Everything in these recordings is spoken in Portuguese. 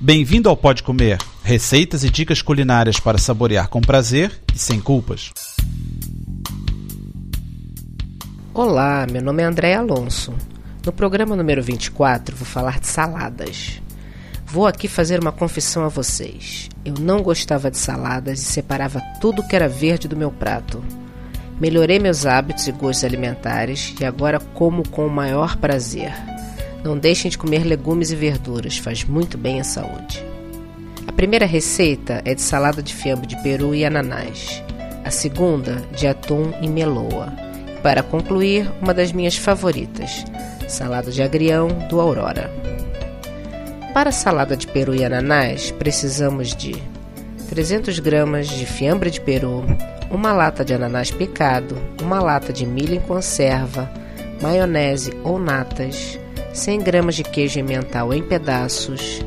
Bem-vindo ao Pode Comer, receitas e dicas culinárias para saborear com prazer e sem culpas. Olá, meu nome é André Alonso. No programa número 24 vou falar de saladas. Vou aqui fazer uma confissão a vocês. Eu não gostava de saladas e separava tudo que era verde do meu prato. Melhorei meus hábitos e gostos alimentares e agora como com o maior prazer. Não deixem de comer legumes e verduras, faz muito bem à saúde. A primeira receita é de salada de fiambre de peru e ananás. A segunda, de atum e meloa. Para concluir, uma das minhas favoritas, salada de agrião do Aurora. Para a salada de peru e ananás, precisamos de 300 gramas de fiambre de peru, uma lata de ananás picado, uma lata de milho em conserva, maionese ou natas, 100 gramas de queijo emmental em pedaços,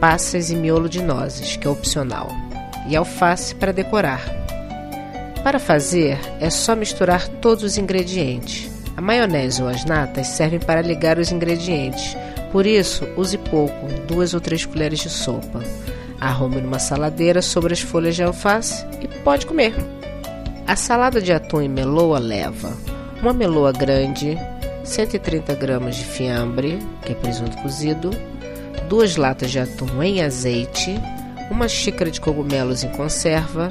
passas e miolo de nozes, que é opcional, e alface para decorar. Para fazer, é só misturar todos os ingredientes. A maionese ou as natas servem para ligar os ingredientes, por isso, use pouco, duas ou três colheres de sopa. Arrume numa saladeira sobre as folhas de alface e pode comer. A salada de atum e meloa leva uma meloa grande, 130 gramas de fiambre, que é presunto cozido, duas latas de atum em azeite, uma xícara de cogumelos em conserva,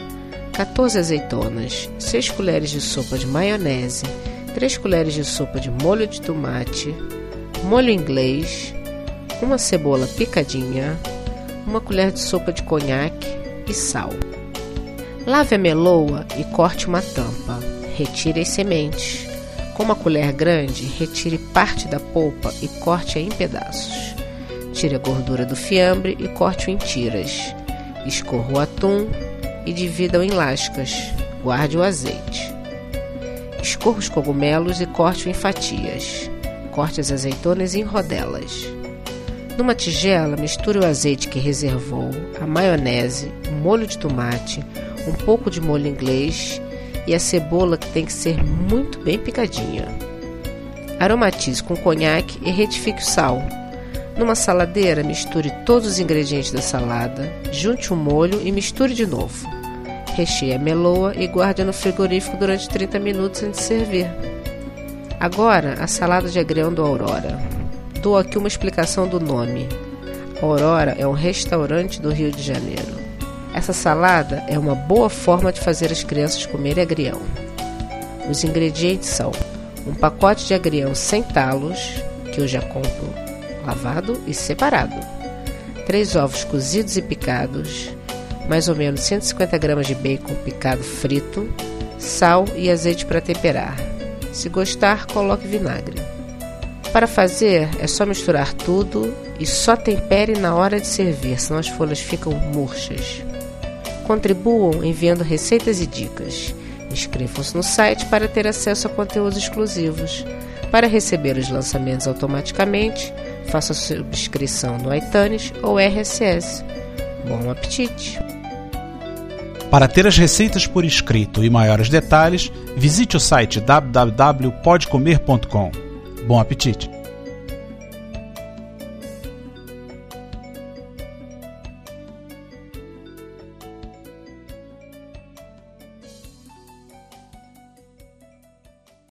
14 azeitonas, 6 colheres de sopa de maionese, 3 colheres de sopa de molho de tomate, molho inglês, uma cebola picadinha, uma colher de sopa de conhaque e sal. Lave a meloa e corte uma tampa. Retire as sementes. Com uma colher grande, retire parte da polpa e corte-a em pedaços. Tire a gordura do fiambre e corte-o em tiras. Escorra o atum e divida-o em lascas. Guarde o azeite. Escorra os cogumelos e corte-o em fatias. Corte as azeitonas em rodelas. Numa tigela, misture o azeite que reservou, a maionese, o molho de tomate, um pouco de molho inglês e a cebola que tem que ser muito bem picadinha. Aromatize com conhaque e retifique o sal. Numa saladeira, misture todos os ingredientes da salada, junte o molho e misture de novo. Recheie a meloa e guarde no frigorífico durante 30 minutos antes de servir. Agora, a salada de agrião do Aurora. Dou aqui uma explicação do nome. Aurora é um restaurante do Rio de Janeiro. Essa salada é uma boa forma de fazer as crianças comerem agrião. Os ingredientes são um pacote de agrião sem talos, que eu já compro lavado e separado, três ovos cozidos e picados, mais ou menos 150 gramas de bacon picado frito, sal e azeite para temperar. Se gostar, coloque vinagre. Para fazer, é só misturar tudo e só tempere na hora de servir, senão as folhas ficam murchas. Contribuam enviando receitas e dicas. Inscrevam-se no site para ter acesso a conteúdos exclusivos. Para receber os lançamentos automaticamente, faça subscrição no iTunes ou RSS. Bom apetite! Para ter as receitas por escrito e maiores detalhes, visite o site www.podcomer.com. Bom apetite!